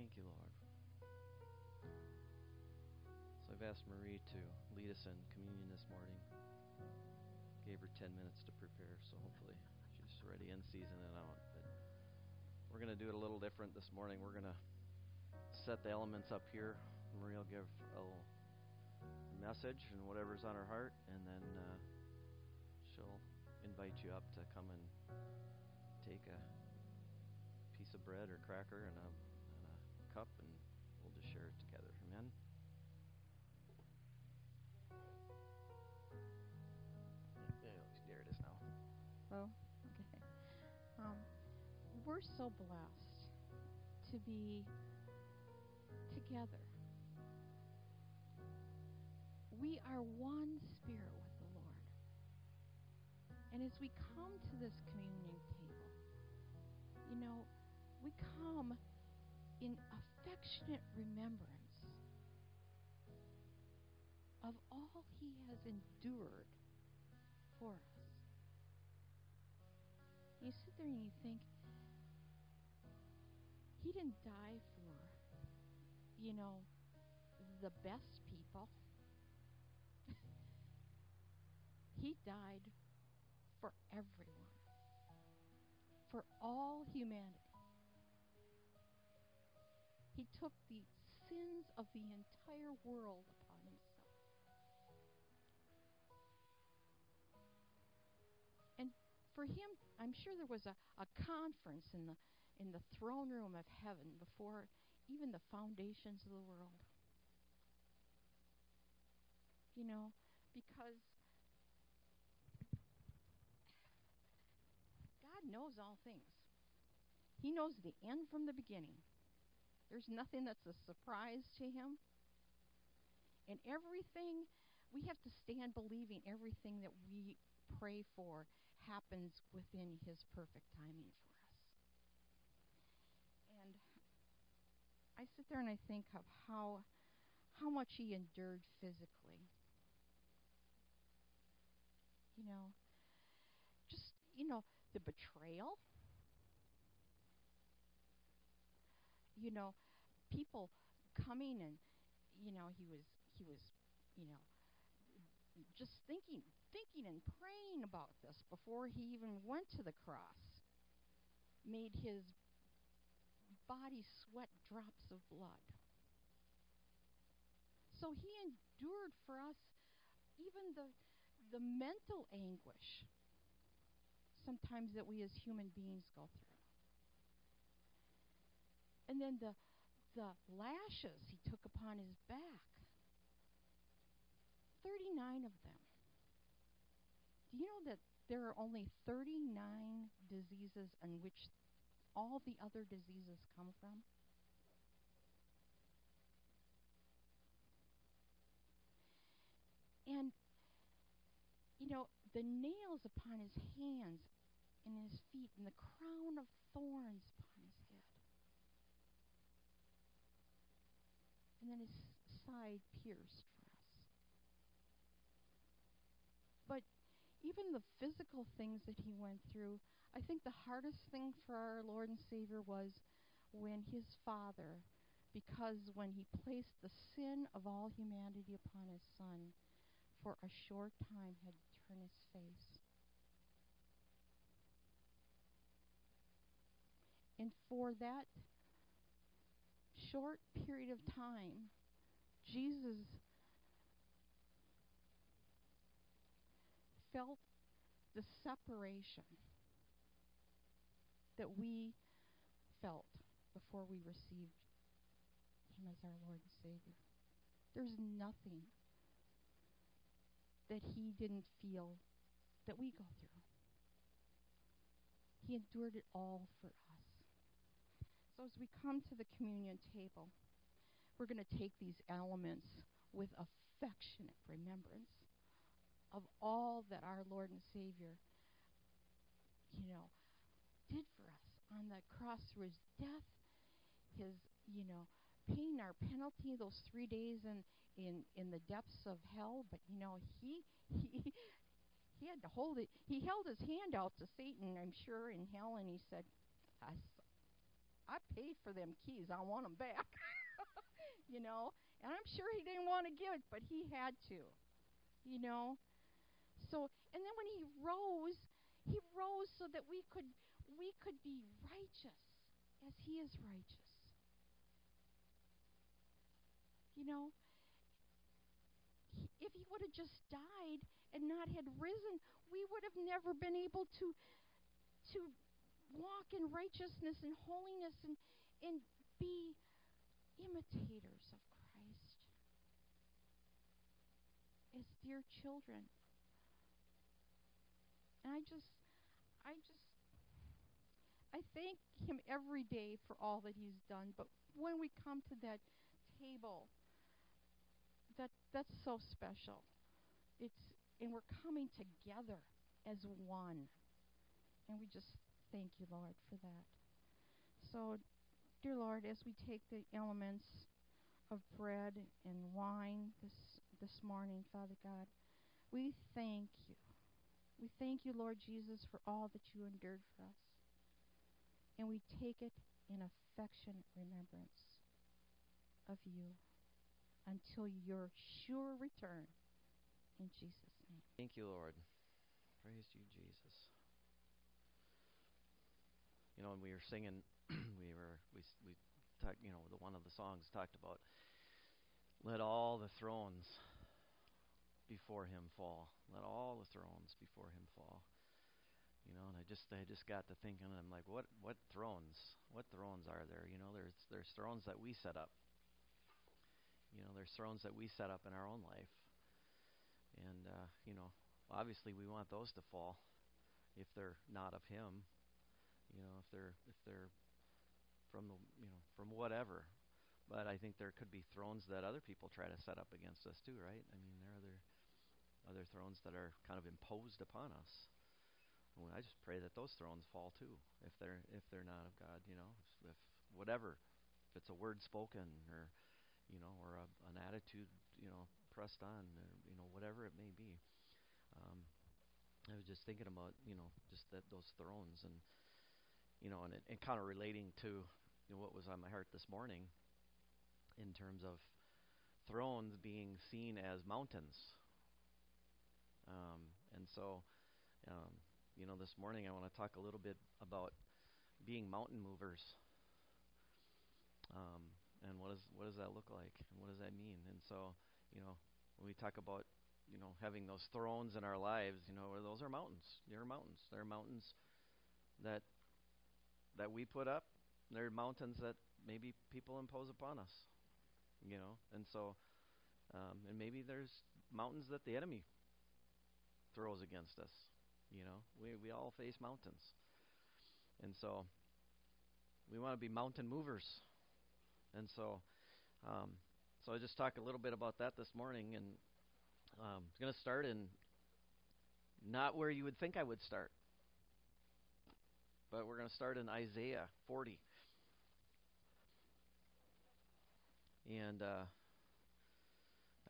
Thank you, Lord. So I've asked Marie to lead us in communion this morning. Gave her 10 minutes to prepare, so hopefully she's ready in season and out. But we're going to do it a little different this morning. We're going to set the elements up here. Marie will give a message and whatever's on her heart, and then uh, she'll invite you up to come and take a piece of bread or cracker and a we're so blessed to be together. We are one spirit with the Lord. And as we come to this communion table, you know, we come in affectionate remembrance of all he has endured for us. You sit there and you think, he didn't die for, you know, the best people. he died for everyone, for all humanity. He took the sins of the entire world upon himself. And for him, I'm sure there was a, a conference in the in the throne room of heaven before even the foundations of the world. You know, because God knows all things. He knows the end from the beginning. There's nothing that's a surprise to him. And everything, we have to stand believing everything that we pray for happens within his perfect timing for us. And I sit there and I think of how how much he endured physically. You know, just you know, the betrayal. You know, people coming and you know, he was he was, you know, just thinking thinking and praying about this before he even went to the cross. Made his body sweat drops of blood. So he endured for us even the the mental anguish sometimes that we as human beings go through. And then the the lashes he took upon his back. 39 of them. Do you know that there are only 39 diseases in which all the other diseases come from? And, you know, the nails upon his hands and his feet, and the crown of thorns upon his head. And then his side pierced for us. But even the physical things that he went through, I think the hardest thing for our Lord and Savior was when his Father, because when he placed the sin of all humanity upon his Son, for a short time had turned his face. And for that short period of time, Jesus felt the separation that we felt before we received Him as our Lord and Savior. There's nothing that He didn't feel that we go through. He endured it all for us. So as we come to the communion table, we're going to take these elements with affectionate remembrance of all that our Lord and Savior, you know, did for us on the cross through his death, his, you know, paying our penalty those three days in in in the depths of hell. But you know, he he he had to hold it. He held his hand out to Satan, I'm sure, in hell, and he said, "I, I paid for them keys. I want them back. you know, and I'm sure he didn't want to give it, but he had to. You know, so and then when he rose, he rose so that we could we could be righteous as he is righteous. You know, if he would have just died and not had risen, we would have never been able to to walk in righteousness and holiness and and be imitators of Christ as dear children. And I just I just I thank him every day for all that he's done, but when we come to that table that that's so special. It's and we're coming together as one. And we just thank you, Lord, for that. So, dear Lord, as we take the elements of bread and wine this this morning, Father God, we thank you. We thank you, Lord Jesus, for all that you endured for us. And we take it in affectionate remembrance of you until your sure return. In Jesus' name. Thank you, Lord. Praise you, Jesus. You know, when we were singing, we were we we talked. You know, the one of the songs talked about let all the thrones before him fall. Let all the thrones before him fall. You know, and I just I just got to thinking, I'm like, what what thrones? What thrones are there? You know, there's there's thrones that we set up. You know, there's thrones that we set up in our own life. And uh, you know, obviously we want those to fall if they're not of him. You know, if they're if they're from the you know from whatever. But I think there could be thrones that other people try to set up against us too, right? I mean, there are other other thrones that are kind of imposed upon us. Well, I just pray that those thrones fall too, if they're if they're not of God. You know, if, if whatever, if it's a word spoken or you know, or a, an attitude, you know, pressed on, or you know, whatever it may be. Um, I was just thinking about, you know, just that those thrones, and you know, and and kind of relating to you know, what was on my heart this morning, in terms of thrones being seen as mountains. Um, and so, um, you know, this morning I want to talk a little bit about being mountain movers. Um, and what does what does that look like? And what does that mean? And so you know when we talk about you know having those thrones in our lives you know those are mountains. They're mountains. They're mountains that that we put up. They're mountains that maybe people impose upon us you know? And so um, and maybe there's mountains that the enemy throws against us you know? We we all face mountains. And so we want to be mountain movers. And so, um, so I just talk a little bit about that this morning, and um, I'm going to start in not where you would think I would start, but we're going to start in Isaiah 40. And uh,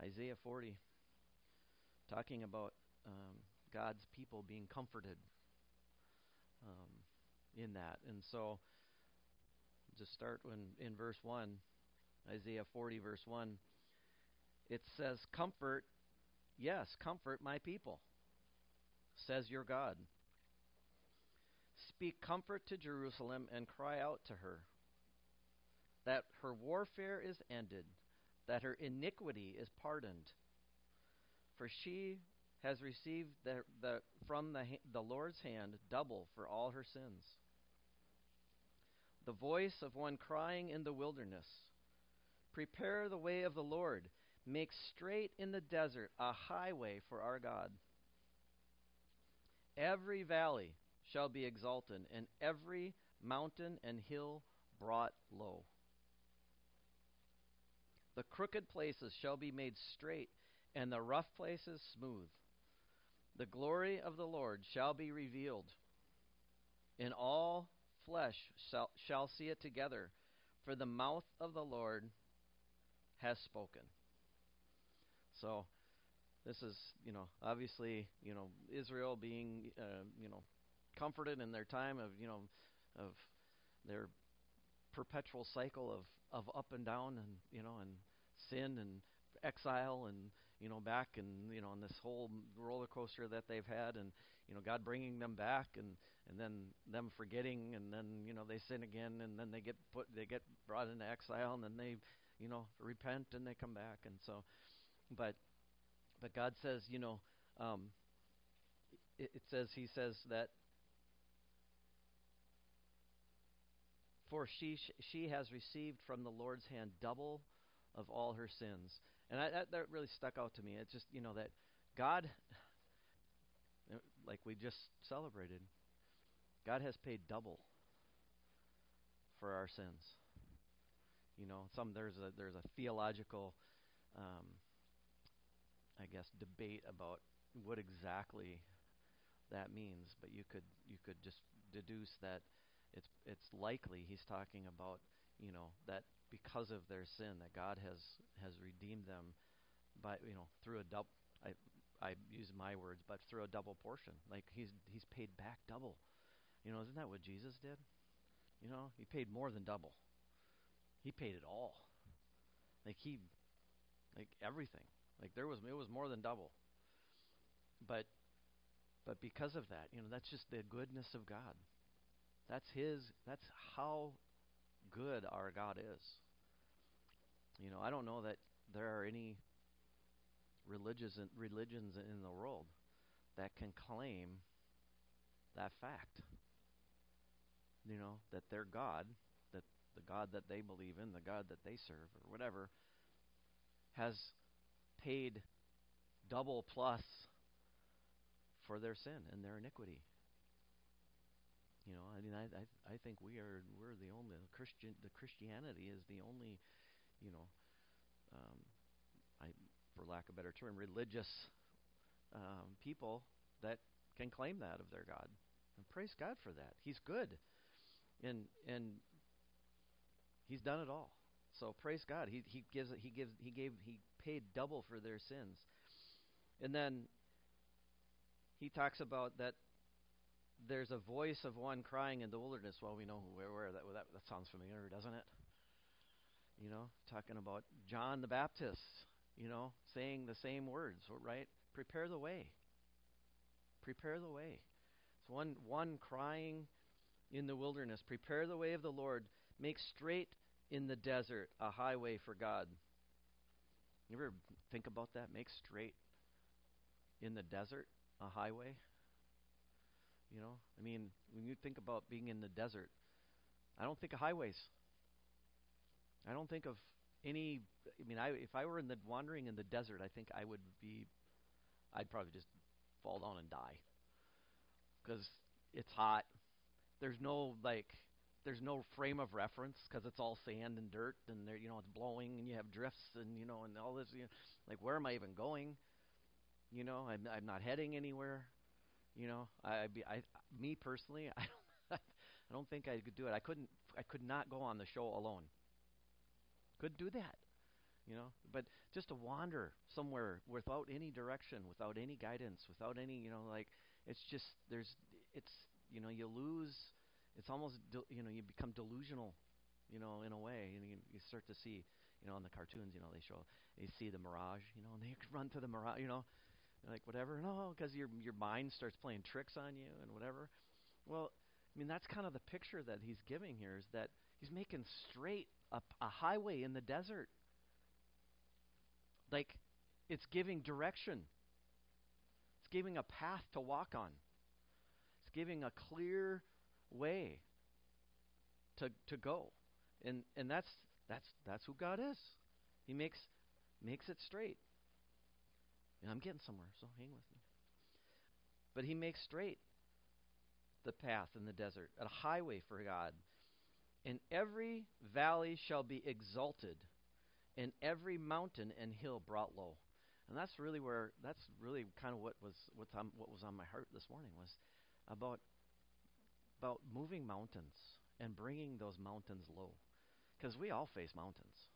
Isaiah 40, talking about um, God's people being comforted um, in that. And so, just start when in verse 1, Isaiah 40, verse 1. It says, Comfort, yes, comfort my people, says your God. Speak comfort to Jerusalem and cry out to her that her warfare is ended, that her iniquity is pardoned. For she has received the, the, from the, the Lord's hand double for all her sins the voice of one crying in the wilderness Prepare the way of the Lord, make straight in the desert a highway for our God. Every valley shall be exalted, and every mountain and hill brought low. The crooked places shall be made straight, and the rough places smooth. The glory of the Lord shall be revealed, and all flesh shall, see it together, for the mouth of the Lord has spoken. So, this is, you know, obviously, you know, Israel being, uh, you know, comforted in their time of, you know, of their perpetual cycle of of up and down and you know and sin and exile and you know back and you know on this whole roller coaster that they've had and you know God bringing them back and and then them forgetting and then you know they sin again and then they get put they get brought into exile and then they you know repent and they come back. And so but but God says you know um, it, it says he says that for she she has received from the Lord's hand double of all her sins and I, that that really stuck out to me it's just you know that God like we just celebrated God has paid double for our sins. You know, some there's a there's a theological, um, I guess, debate about what exactly that means, but you could you could just deduce that it's it's likely he's talking about you know that because of their sin that God has has redeemed them by you know through a double I I use my words but through a double portion like he's he's paid back double you know, isn't that what Jesus did? You know, he paid more than double. He paid it all. Like he like everything. Like there was it was more than double. But but because of that, you know, that's just the goodness of God. That's his that's how good our God is. You know, I don't know that there are any religious religions in the world that can claim that fact you know, that their God, that the God that they believe in, the God that they serve, or whatever, has paid double plus for their sin and their iniquity. You know, I mean, I, I, I think we are we're the only Christian. The Christianity is the only, you know, um, I, for lack of a better term, religious um, people that can claim that of their God. And praise God for that. He's good and and he's done it all. So praise God. He he gives he gives he gave he paid double for their sins. And then he talks about that there's a voice of one crying in the wilderness. Well, we know where where that that, that sounds familiar, doesn't it? You know, talking about John the Baptist, you know, saying the same words, right? Prepare the way. Prepare the way. It's one one crying in the wilderness. Prepare the way of the Lord. Make straight in the desert a highway for God. You ever think about that? Make straight in the desert a highway? You know, I mean, when you think about being in the desert, I don't think of highways. I don't think of any. I mean, I, if I were in the wandering in the desert, I think I would be. I'd probably just fall down and die because it's hot there's no like there's no frame of reference because it's all sand and dirt and there you know it's blowing and you have drifts and you know and all this you know, like where am I even going? You know, I'm I'm not heading anywhere. You know, I be I me personally, I don't I don't think I could do it. I couldn't I could not go on the show alone. Couldn't do that. You know, but just to wander somewhere without any direction, without any guidance, without any, you know, like it's just there's it's you know you lose it's almost de- you know you become delusional you know in a way and you, you start to see you know on the cartoons you know they show you see the mirage you know and they run to the mirage you know like whatever no oh, because your your mind starts playing tricks on you and whatever well i mean that's kind of the picture that he's giving here is that he's making straight up a highway in the desert like it's giving direction it's giving a path to walk on It's giving a clear way to to go. And and that's that's that's who God is. He makes makes it straight. And I'm getting somewhere, so hang with me. But he makes straight the path in the desert, a highway for God. And every valley shall be exalted, and every mountain and hill brought low. And that's really where that's really kind of what was what's on, what was on my heart this morning was about about moving mountains and bringing those mountains low. Because we all face mountains.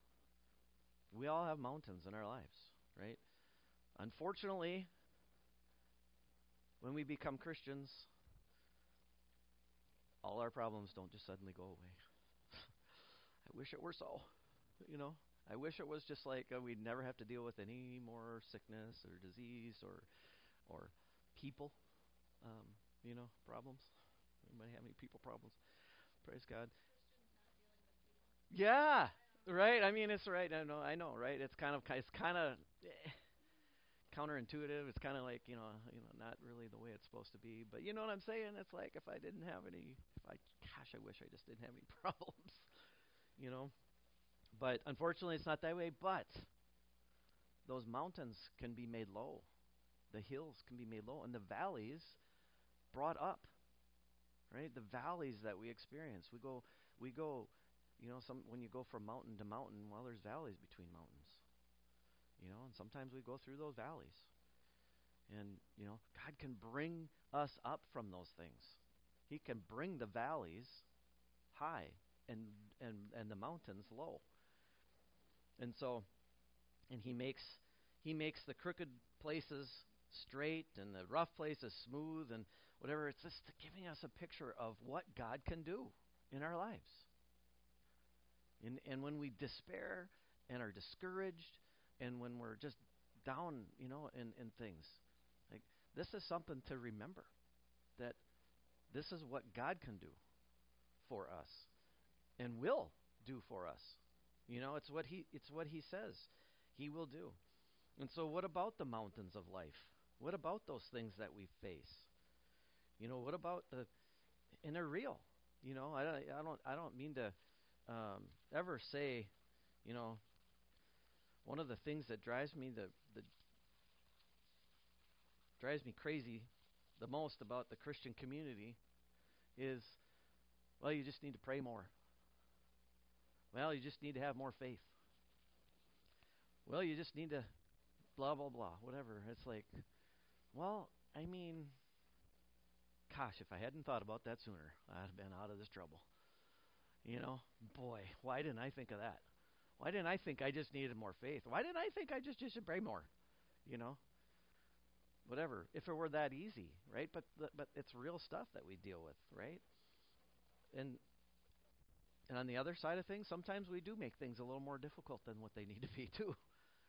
We all have mountains in our lives, right? Unfortunately, when we become Christians, all our problems don't just suddenly go away. I wish it were so. You know, I wish it was just like uh, we'd never have to deal with any more sickness or disease or or people, um, you know, problems. Anybody have any people problems? Praise God. Yeah, right. I mean, it's right. I know. I know. Right. It's kind of it's kind of counterintuitive. It's kind of like you know, you know, not really the way it's supposed to be. But you know what I'm saying? It's like if I didn't have any, if I, gosh, I wish I just didn't have any problems. You know. But unfortunately, it's not that way. But those mountains can be made low, the hills can be made low, and the valleys brought up. Right, the valleys that we experience. We go, we go. You know, some when you go from mountain to mountain, well, there's valleys between mountains. You know, and sometimes we go through those valleys. And you know, God can bring us up from those things. He can bring the valleys high and and and the mountains low. And so, and he makes he makes the crooked places straight and the rough places smooth and whatever. It's just giving us a picture of what God can do in our lives. And and when we despair and are discouraged and when we're just down, you know, in, in things, like this is something to remember that this is what God can do for us and will do for us. You know, it's what he it's what he says he will do. And so what about the mountains of life? What about those things that we face? You know, what about the and they're real. You know, I I don't I don't mean to um, ever say, you know, one of the things that drives me the the drives me crazy the most about the Christian community is well, you just need to pray more. Well, you just need to have more faith. Well, you just need to blah, blah, blah, whatever. It's like, well, I mean, gosh, if I hadn't thought about that sooner, I'd have been out of this trouble. You know, boy, why didn't I think of that? Why didn't I think I just needed more faith? Why didn't I think I just, just should pray more? You know, whatever. If it were that easy, right? But but it's real stuff that we deal with, right? And and on the other side of things, sometimes we do make things a little more difficult than what they need to be too,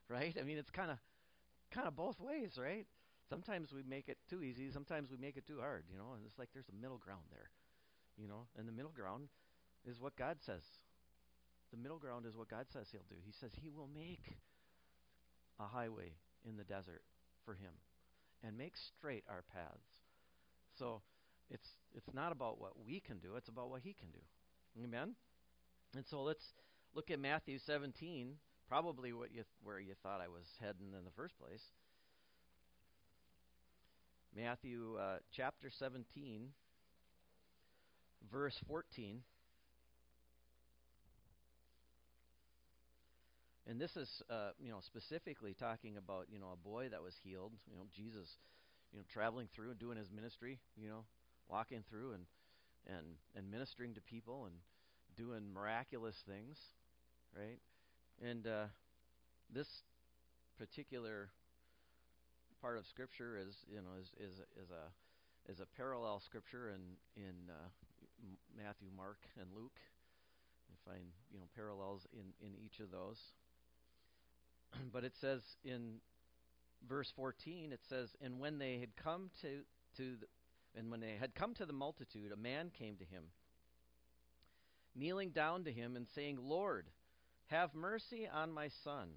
right? I mean, it's kind of kind of both ways, right? Sometimes we make it too easy, sometimes we make it too hard, you know, and it's like there's a middle ground there. You know, and the middle ground is what God says. The middle ground is what God says he'll do. He says he will make a highway in the desert for him and make straight our paths. So it's it's not about what we can do, it's about what he can do. Amen. And so let's look at Matthew 17, probably what you where you thought I was heading in the first place. Matthew uh, chapter 17, verse 14. And this is, uh, you know, specifically talking about, you know, a boy that was healed. You know, Jesus, you know, traveling through and doing his ministry. You know, walking through and and and ministering to people and doing miraculous things, right? And uh, this particular part of Scripture is, you know, is is is a is a parallel scripture in in uh, Matthew, Mark, and Luke. You find you know parallels in in each of those. but it says in verse 14, it says, "And when they had come to to the, and when they had come to the multitude, a man came to him." kneeling down to him and saying, Lord, have mercy on my son,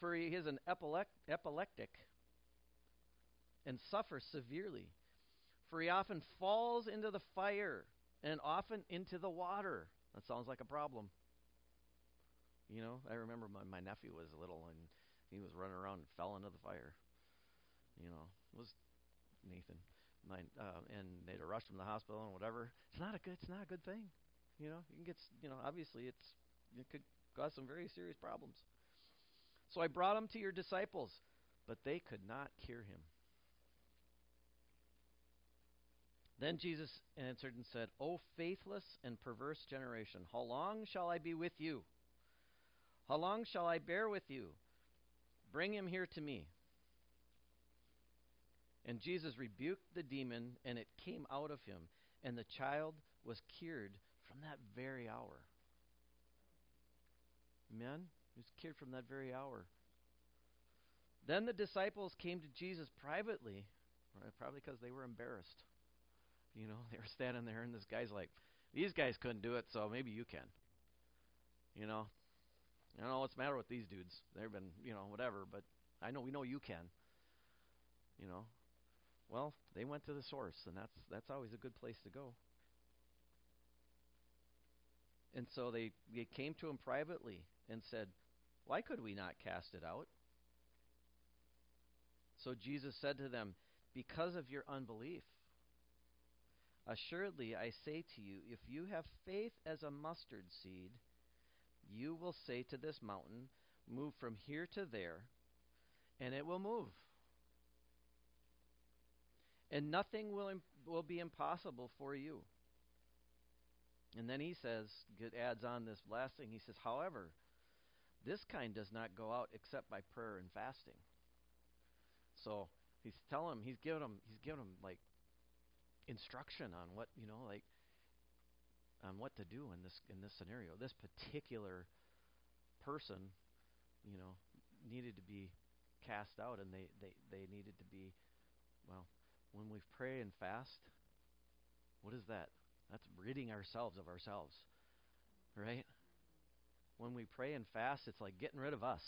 for he is an epileptic and suffers severely. For he often falls into the fire and often into the water. That sounds like a problem. You know, I remember my, my nephew was little and he was running around and fell into the fire. You know, it was Nathan. My, uh, and they'd rushed him to the hospital and whatever. It's not a good. It's not a good thing. You know, you can get, you know, obviously it's it could cause some very serious problems. So I brought him to your disciples, but they could not cure him. Then Jesus answered and said, O faithless and perverse generation, how long shall I be with you? How long shall I bear with you? Bring him here to me. And Jesus rebuked the demon, and it came out of him, and the child was cured from that very hour. Amen? He was cured from that very hour. Then the disciples came to Jesus privately, right, probably because they were embarrassed. You know, they were standing there, and this guy's like, These guys couldn't do it, so maybe you can. You know, I don't know what's the matter with these dudes. They've been, you know, whatever, but I know we know you can. You know, well, they went to the source, and that's that's always a good place to go. And so they, they came to him privately and said, Why could we not cast it out? So Jesus said to them, Because of your unbelief. Assuredly, I say to you, if you have faith as a mustard seed, you will say to this mountain, Move from here to there, and it will move. And nothing will, will be impossible for you. And then he says, adds on this last thing. He says, however, this kind does not go out except by prayer and fasting. So he's telling him, he's giving him, he's giving him like instruction on what you know, like on what to do in this in this scenario. This particular person, you know, needed to be cast out, and they they they needed to be, well, when we pray and fast. What is that? That's ridding ourselves of ourselves, right? When we pray and fast, it's like getting rid of us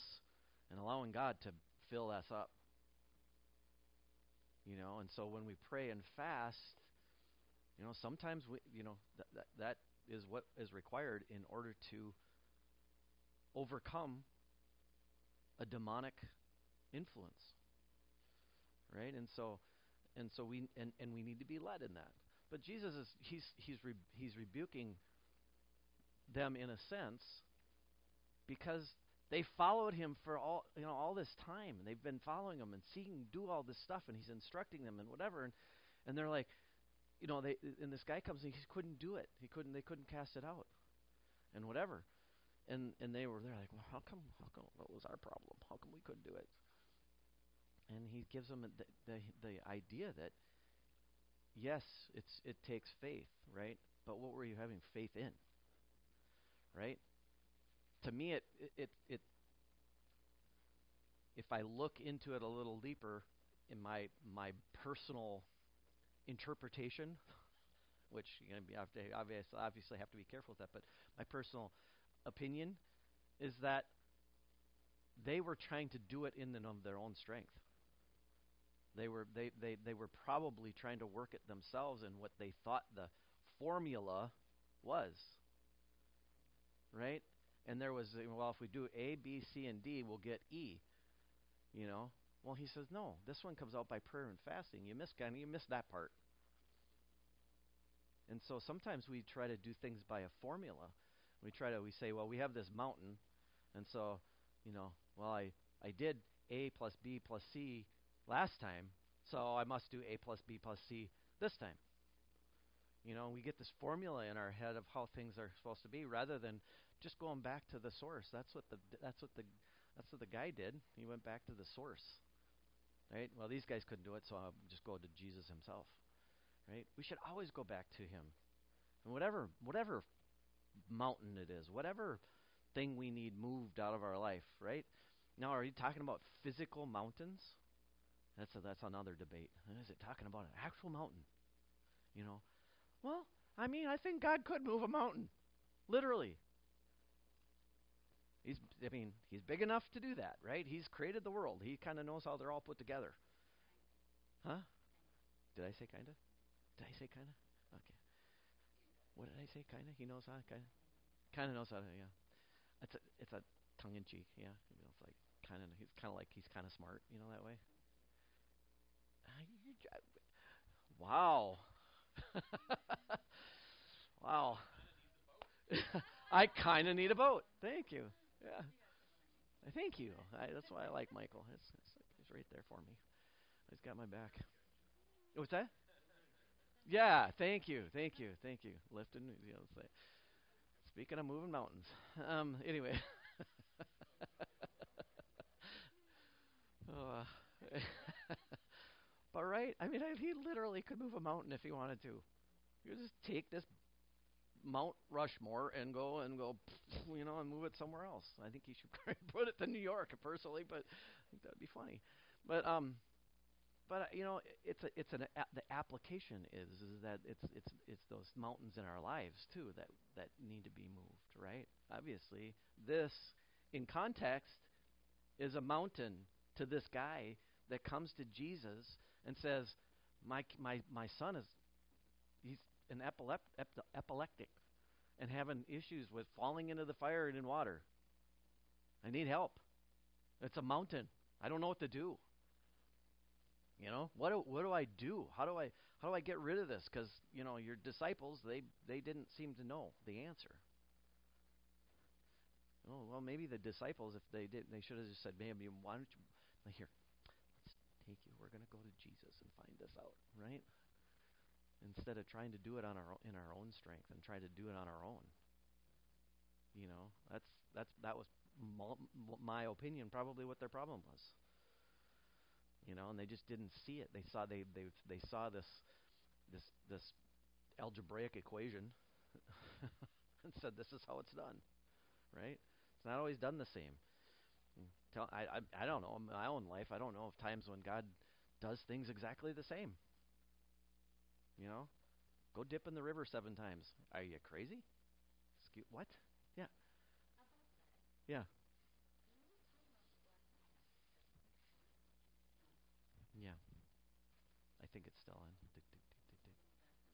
and allowing God to fill us up. You know, and so when we pray and fast, you know, sometimes we, you know, that that, that is what is required in order to overcome a demonic influence. Right? And so and so we and, and we need to be led in that. But Jesus is he's he's re, he's rebuking them in a sense because they followed him for all you know all this time and they've been following him and seeing him do all this stuff and he's instructing them and whatever and and they're like you know they and this guy comes and he couldn't do it. He couldn't they couldn't cast it out and whatever. And and they were they're like well how come how come what was our problem? How come we couldn't do it? And he gives them the the, the idea that yes it's it takes faith right? But what were you having faith in? Right? To me, it, it, it, if I look into it a little deeper in my, my personal interpretation, which you have to obviously, obviously have to be careful with that, but my personal opinion is that they were trying to do it in and of their own strength. They were they, they, they were probably trying to work it themselves in what they thought the formula was. Right? and there was well if we do A, B, C, and D, we'll get E. You know. Well, he says no. This one comes out by prayer and fasting. You miss kind of you miss that part. And so sometimes we try to do things by a formula. We try to we say, well, we have this mountain, and so you know, well, I I did A plus B plus C last time, so I must do A plus B plus C this time. You know, we get this formula in our head of how things are supposed to be rather than just going back to the source. That's what the that's what the that's what the guy did. He went back to the source. Right? Well, these guys couldn't do it, so I'll just go to Jesus himself. Right? We should always go back to him. And whatever whatever mountain it is, whatever thing we need moved out of our life, right? Now, are you talking about physical mountains? That's a, that's another debate. Is it talking about an actual mountain? You know, well, I mean, I think God could move a mountain, literally. He's, I mean, he's big enough to do that, right? He's created the world. He kind of knows how they're all put together. Huh? Did I say kind of? Did I say kind of? Okay. What did I say? Kind of? He knows how. Kind of. Kind of knows how. To, yeah. It's a it's a tongue in cheek. Yeah. You know, it's like kind of. He's kind of like he's kind of smart. You know that way. Ah, wow. wow. I kind of need a boat. Thank you. Yeah. Thank you. I, that's why I like Michael. He's right there for me. He's got my back. What's that? Yeah. Thank you. Thank you. Thank you. Lifting. You know. Speaking of moving mountains. Um. Anyway. oh. but right. I mean, I, he literally could move a mountain if he wanted to. You just take this Mount Rushmore and go and go you know, and move it somewhere else. I think he should put it to New York personally, but I think that'd be funny. But um, but uh, you know, it's a, it's an a, the application is is that it's it's it's those mountains in our lives too that that need to be moved, right? Obviously, this in context is a mountain to this guy that comes to Jesus and says, "My my my son is he's an epilep- epileptic and having issues with falling into the fire and in water. I need help. It's a mountain. I don't know what to do. You know what do what do I do? How do I how do I get rid of this? Because you know your disciples they they didn't seem to know the answer. Oh well, maybe the disciples if they did they should have just said, maybe why don't you here? Let's take you. We're to go to Jesus and find this out, right? Instead of trying to do it on our in our own strength and try to do it on our own. You know, that's that's that was my opinion probably what their problem was. You know, and they just didn't see it. They saw they they they saw this this this algebraic equation and said this is how it's done. Right? It's not always done the same. I, I I don't know in my own life. I don't know of times when God does things exactly the same. You know, go dip in the river seven times. Are you crazy? Excuse what? Yeah. Yeah. Yeah. I think it's still on.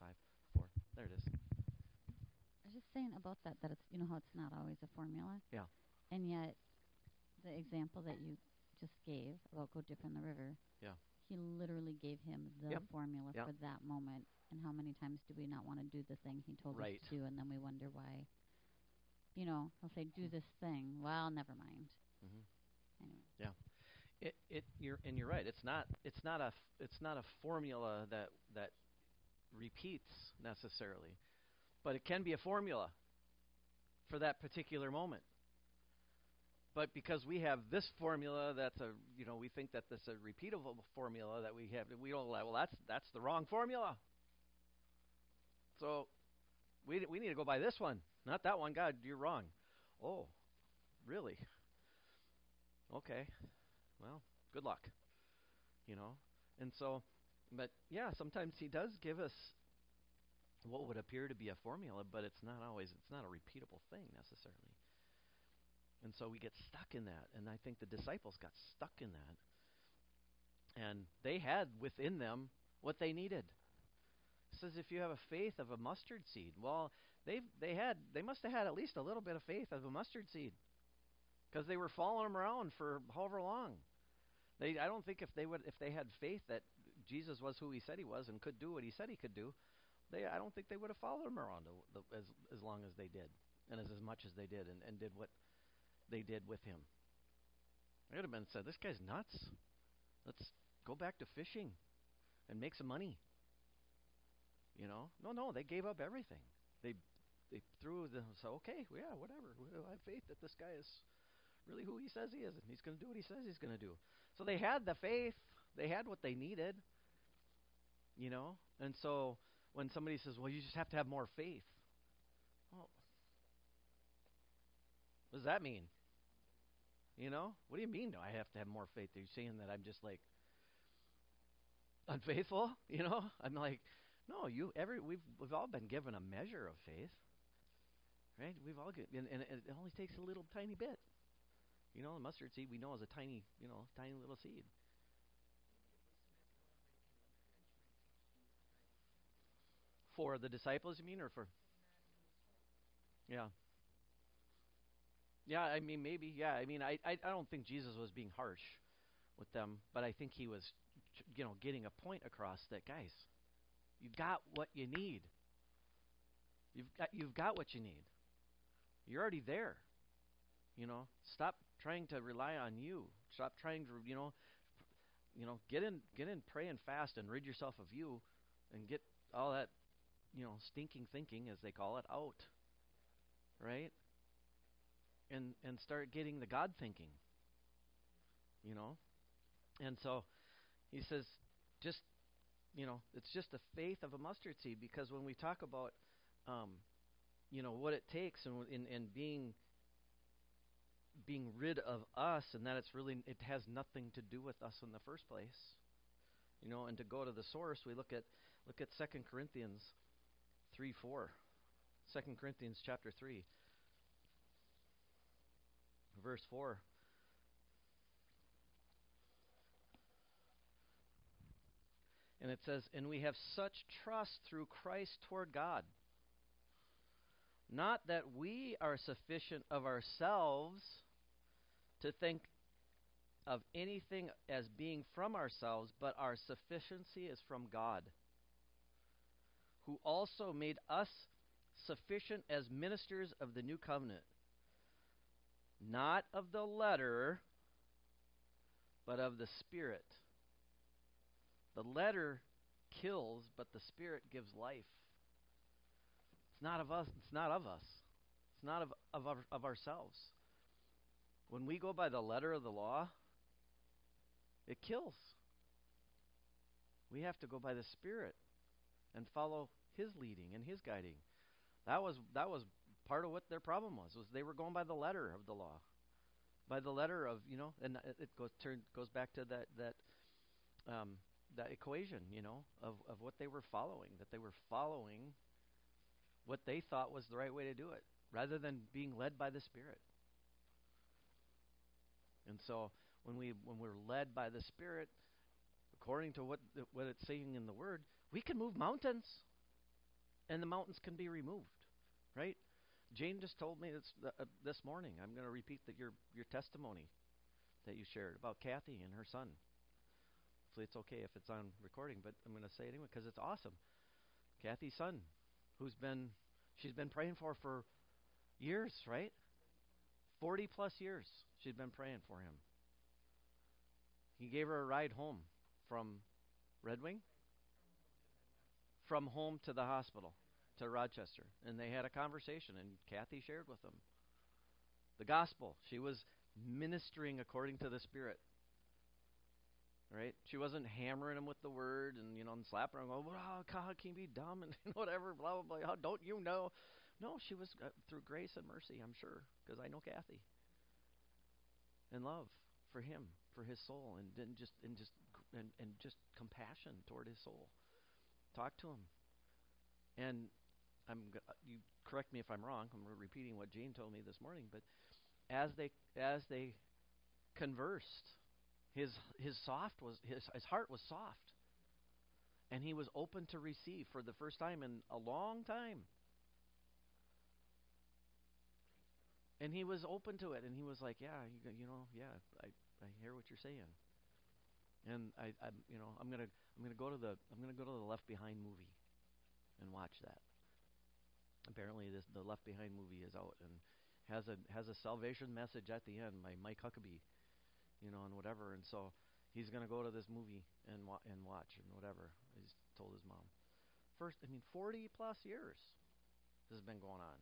Five, four. There it is. I was just saying about that that it's you know how it's not always a formula. Yeah. And yet, the example that you just gave about go dip in the river. Yeah. He literally gave him the yep. formula yep. for that moment. And how many times do we not want to do the thing he told right. us to do, and then we wonder why? You know, he'll say, "Do this thing." Well, never mind. Mm-hmm. Anyway. Yeah. It it you're and you're right. It's not it's not a it's not a formula that that repeats necessarily, but it can be a formula for that particular moment. But because we have this formula that's a you know we think that this is a repeatable formula that we have we don't well that's that's the wrong formula. So we we need to go by this one, not that one. God, you're wrong. Oh, really? Okay. Well, good luck. You know. And so but yeah, sometimes he does give us what would appear to be a formula, but it's not always it's not a repeatable thing necessarily. And so we get stuck in that. And I think the disciples got stuck in that. And they had within them what they needed. It says if you have a faith of a mustard seed. Well, they they had they must have had at least a little bit of faith of a mustard seed. Because they were following him around for however long. They I don't think if they would if they had faith that Jesus was who he said he was and could do what he said he could do, they I don't think they would have followed him around as as long as they did and as as much as they did and, and did what they did with him. They would have been said, "This guy's nuts. Let's go back to fishing and make some money." You know? No, no, they gave up everything. They they threw the so okay, yeah, whatever. I have faith that this guy is really who he says he is, and he's going to do what he says he's going to do. So they had the faith. They had what they needed. You know, and so when somebody says, "Well, you just have to have more faith," well, what does that mean? You know, what do you mean? Do I have to have more faith? Are you saying that I'm just like unfaithful? You know, I'm like, no. You every we've we've all been given a measure of faith, right? We've all get, and, and it only takes a little tiny bit. You know, the mustard seed we know is a tiny, you know, tiny little seed. For the disciples, you mean, or for? Yeah. Yeah, I mean maybe. Yeah, I mean I, I I don't think Jesus was being harsh with them, but I think he was you know getting a point across that guys, you got what you need. You've got you've got what you need. You're already there. You know, stop trying to rely on you. Stop trying to, you know, you know, get in get in pray and fast and rid yourself of you and get all that, you know, stinking thinking as they call it out. Right? And and start getting the God thinking. You know? And so he says just you know, it's just the faith of a mustard seed because when we talk about um, you know what it takes and in, in being being rid of us and that it's really it has nothing to do with us in the first place. You know, and to go to the source, we look at look at 2 Corinthians 3 4. 2 Corinthians chapter 3 verse 4 And it says, And we have such trust through Christ toward God. Not that we are sufficient of ourselves to think of anything as being from ourselves, but our sufficiency is from God, who also made us sufficient as ministers of the new covenant, not of the letter, but of the Spirit. The letter kills, but the Spirit gives life. It's not of us. It's not of us. It's not of, of, our, of ourselves. When we go by the letter of the law, it kills. We have to go by the Spirit and follow His leading and His guiding. That was that was part of what their problem was. Was they were going by the letter of the law, by the letter of you know, and it goes turn goes back to that that um, that equation, you know, of of what they were following. That they were following what they thought was the right way to do it, rather than being led by the Spirit. And so when we when we're led by the Spirit, according to what what it's saying in the Word, we can move mountains, and the mountains can be removed, right? Jane just told me this uh, this morning. I'm going to repeat that your your testimony that you shared about Kathy and her son. Hopefully, it's okay if it's on recording, but I'm going to say it anyway because it's awesome. Kathy's son, who's been she's been praying for for years, right? 40 plus years she's been praying for him. He gave her a ride home from Red Wing, from home to the hospital, to Rochester. And they had a conversation, and Kathy shared with them the gospel. She was ministering according to the Spirit. Right? She wasn't hammering him with the word and you know and slapping him. Oh, well, God, can be dumb and whatever, blah blah blah. How don't you know? No, she was uh, through grace and mercy, I'm sure, because I know Kathy. And love for him, for his soul, and then just and just and, and just compassion toward his soul. Talk to him. And I'm uh, you correct me if I'm wrong. I'm repeating what Jane told me this morning, but as they as they conversed, his his soft was his his heart was soft, and he was open to receive for the first time in a long time. And he was open to it, and he was like, "Yeah, you, you know, yeah, I, I hear what you're saying." And I, I, you know, I'm gonna, I'm gonna go to the, I'm gonna go to the Left Behind movie, and watch that. Apparently, this the Left Behind movie is out and has a has a salvation message at the end by Mike Huckabee, you know, and whatever. And so he's gonna go to this movie and wa- and watch and whatever. He's told his mom. First, I mean, 40 plus years this has been going on.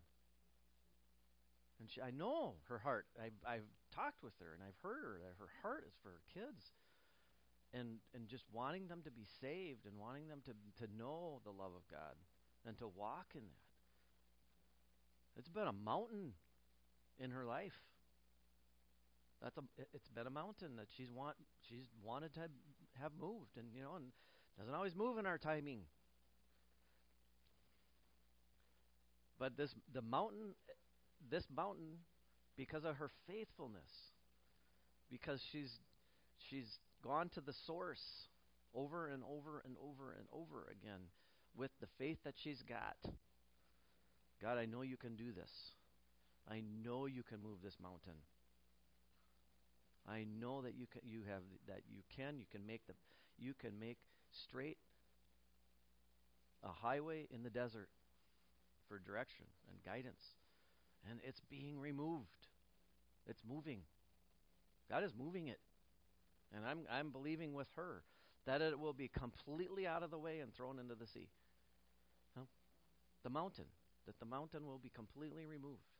And she, I know her heart. I've, I've talked with her and I've heard her that her heart is for her kids. And, and just wanting them to be saved and wanting them to, to know the love of God and to walk in that. It's been a mountain in her life. That's a, it's been a mountain that she's want she's wanted to have moved, and you know, and doesn't always move in our timing. But this the mountain this mountain because of her faithfulness, because she's she's gone to the source over and over and over and over again with the faith that she's got. God, I know you can do this. I know you can move this mountain. I know that you can you have that you can you can make the you can make straight a highway in the desert for direction and guidance and it's being removed. It's moving. God is moving it. And I'm I'm believing with her that it will be completely out of the way and thrown into the sea. No? The mountain, that the mountain will be completely removed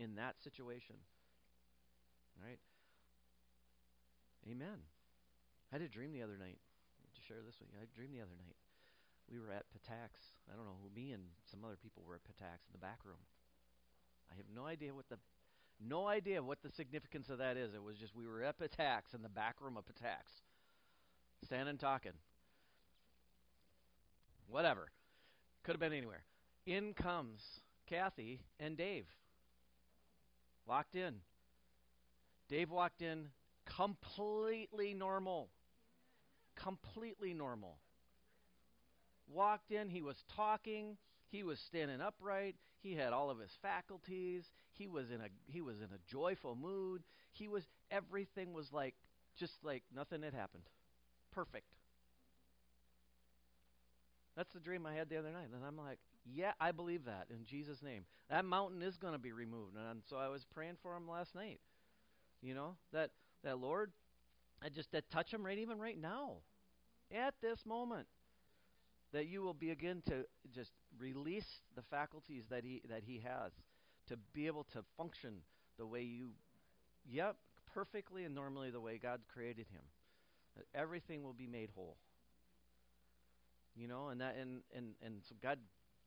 in that situation. All right? Amen. I had a dream the other night. To share this with you, I had a dream the other night. We were at Patax. I don't know who me and some other people were at Patax in the back room. I have no idea what the No idea what the significance of that is. It was just we were at tax in the back room up at tax, standing talking. Whatever. Could have been anywhere. In comes Kathy and Dave. Walked in. Dave walked in completely normal. Completely normal. Walked in, he was talking, he was standing upright, he had all of his faculties, he was in a he was in a joyful mood. He was everything was like just like nothing had happened. Perfect. That's the dream I had the other night. And I'm like, yeah, I believe that in Jesus' name. That mountain is going to be removed. And so I was praying for him last night. You know, that, that Lord, I just that touch him right even right now. At this moment. That you will begin to just release the faculties that he that he has to be able to function the way you yep, perfectly and normally the way God created him. That everything will be made whole. You know, and that and and and so God,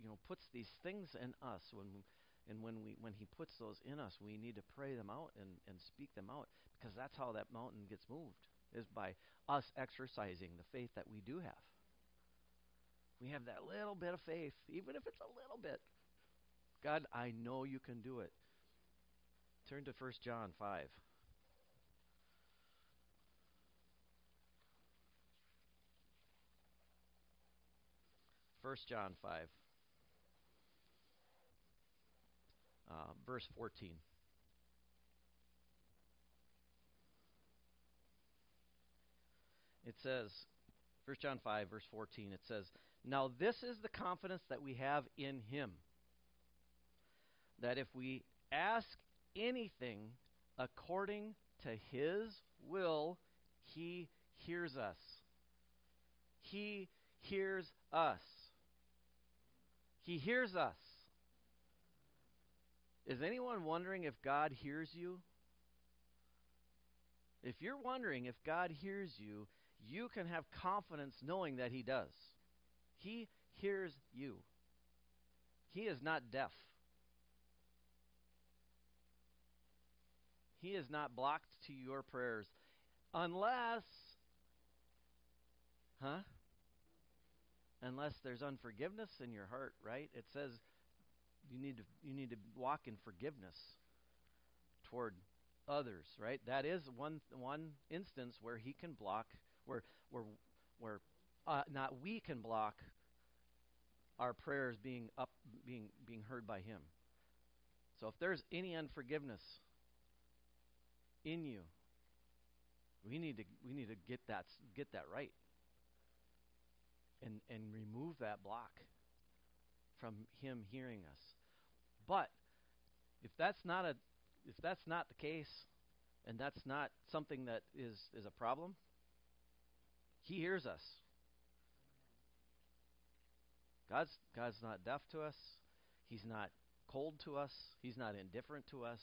you know, puts these things in us when we, and when we when he puts those in us, we need to pray them out and and speak them out because that's how that mountain gets moved is by us exercising the faith that we do have. We have that little bit of faith, even if it's a little bit. God, I know you can do it. Turn to 1 John 5. 1 John 5, uh, verse 14. It says, 1 John 5, verse 14, it says, Now this is the confidence that we have in him, that if we ask anything according to his will, he hears us. He hears us. He hears us. Is anyone wondering if God hears you? If you're wondering if God hears you, you can have confidence knowing that He does. He hears you. He is not deaf. He is not blocked to your prayers unless, huh? unless there's unforgiveness in your heart, right? It says you need to you need to walk in forgiveness toward others, right? That is one one instance where he can block where where where uh, not we can block our prayers being up being being heard by him. So if there's any unforgiveness in you, we need to we need to get that get that right and, and remove that block from him hearing us. But if that's not a if that's not the case and that's not something that is, is a problem, he hears us. God's God's not deaf to us. He's not cold to us. He's not indifferent to us.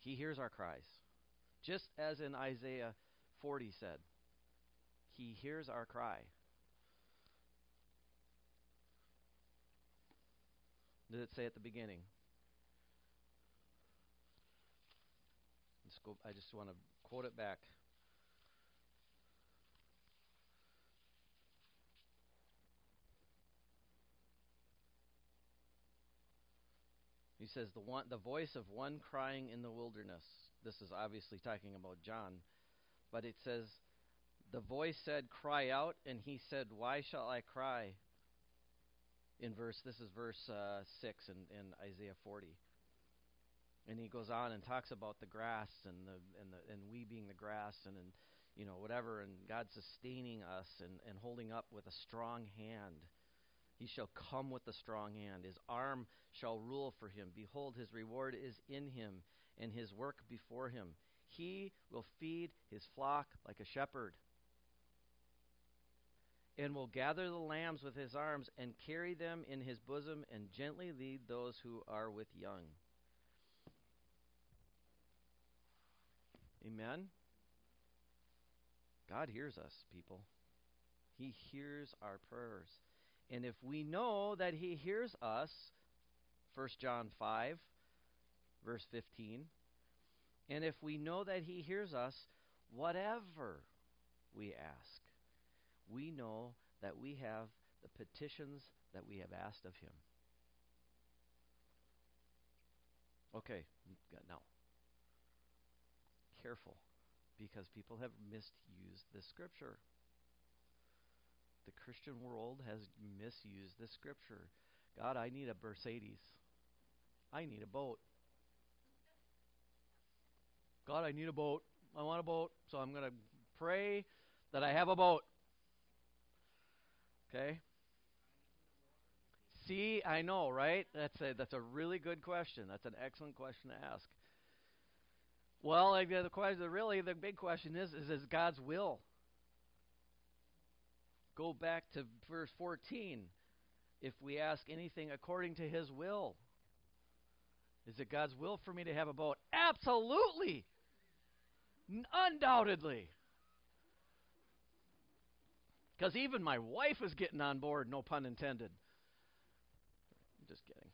He hears our cries. Just as in Isaiah 40 said, He hears our cry. did it say at the beginning? Go, I just want to quote it back. He says the one the voice of one crying in the wilderness. This is obviously talking about John, but it says the voice said, "Cry out," and he said, "Why shall I cry?" in verse this is verse uh, 6 in, in Isaiah 40 and he goes on and talks about the grass and the and the and we being the grass and and you know whatever and God sustaining us and and holding up with a strong hand. He shall come with a strong hand. His arm shall rule for him. Behold his reward is in him and his work before him. He will feed his flock like a shepherd and will gather the lambs with his arms and carry them in his bosom and gently lead those who are with young. Amen. God hears us, people. He hears our prayers. And if we know that he hears us, 1 John 5 verse 15, And if we know that He hears us, whatever we ask, we know that we have the petitions that we have asked of Him. Okay, now. Careful, because people have misused this scripture. The Christian world has misused this scripture. God, I need a Mercedes. I need a boat. God, I need a boat. I want a boat, so I'm going to pray that I have a boat. Okay? See, I know, right? That's a that's a really good question. That's an excellent question to ask. Well, the question, really, the big question is: is is God's will? Go back to verse 14. If we ask anything according to His will, is it God's will for me to have a boat? Absolutely. Undoubtedly. Because even my wife is getting on board, no pun intended. I'm just kidding.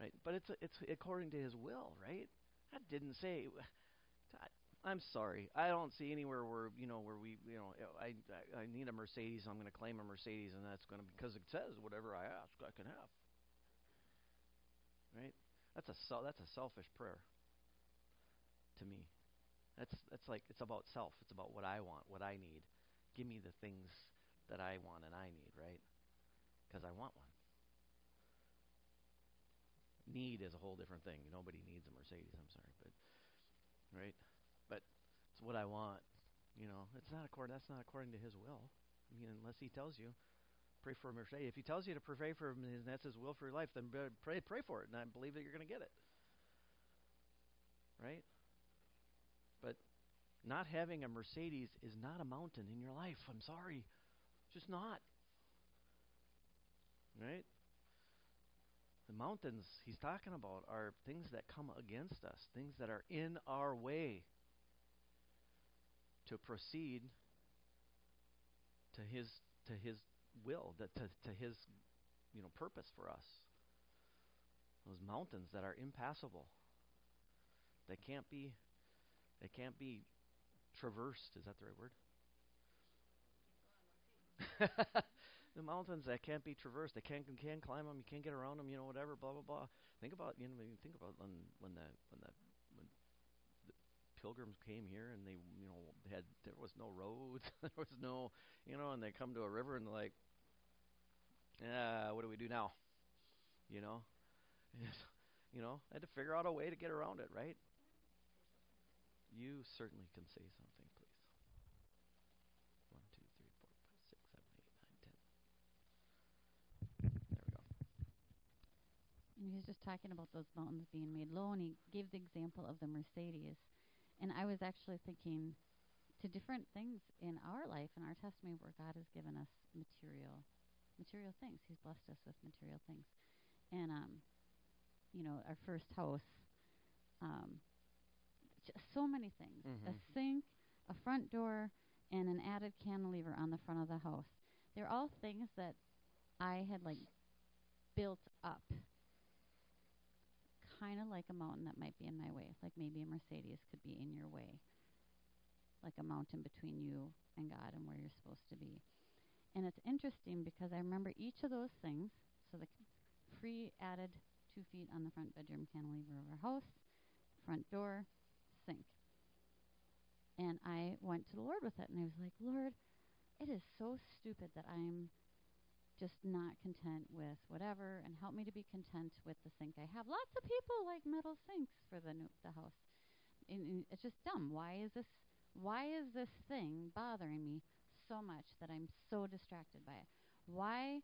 Right? But it's it's according to his will, right? That didn't say I'm sorry. I don't see anywhere where you know where we you know I I, I need a Mercedes. I'm going to claim a Mercedes, and that's going to because it says whatever I ask I can have. Right? That's a that's a selfish prayer. To me, that's that's like it's about self. It's about what I want, what I need. Give me the things that I want and I need, right? Because I want one. Need is a whole different thing. Nobody needs a Mercedes. I'm sorry, but right, but it's what I want. You know, it's not according. That's not according to His will. I mean, unless He tells you, pray for a Mercedes. If He tells you to pray for Him, and that's His will for your life, then pray, pray for it, and I believe that you're going to get it. Right? But not having a Mercedes is not a mountain in your life. I'm sorry. It's just not. Right? The mountains he's talking about are things that come against us, things that are in our way to proceed to his to his will, that to, to his you know purpose for us. Those mountains that are impassable. They can't be they can't be traversed. Is that the right word? the mountains that can't be traversed. They can't can't climb them. You can't get around them. You know, whatever. Blah blah blah. Think about you know. Think about when when the when the when the pilgrims came here and they you know had there was no roads. there was no you know, and they come to a river and they're like, yeah, what do we do now? You know, you know, I had to figure out a way to get around it, right? You certainly can say something, please. One, two, three, four, five, six, seven, eight, nine, ten. There we go. And he was just talking about those mountains being made low, and he gave the example of the Mercedes. And I was actually thinking to different things in our life, in our testimony, where God has given us material, material things. He's blessed us with material things. And um, you know, our first house, um, so many things mm-hmm. a sink, a front door, and an added cantilever on the front of the house. They're all things that I had like built up, kind of like a mountain that might be in my way, like maybe a Mercedes could be in your way, like a mountain between you and God and where you're supposed to be. And it's interesting because I remember each of those things. So the free added two feet on the front bedroom cantilever of our house, front door, sink. And I went to the Lord with it, and I was like, Lord, it is so stupid that I'm just not content with whatever, and help me to be content with the sink I have. Lots of people like metal sinks for the new, the house. And, and it's just dumb. Why is this? Why is this thing bothering me so much that I'm so distracted by it? Why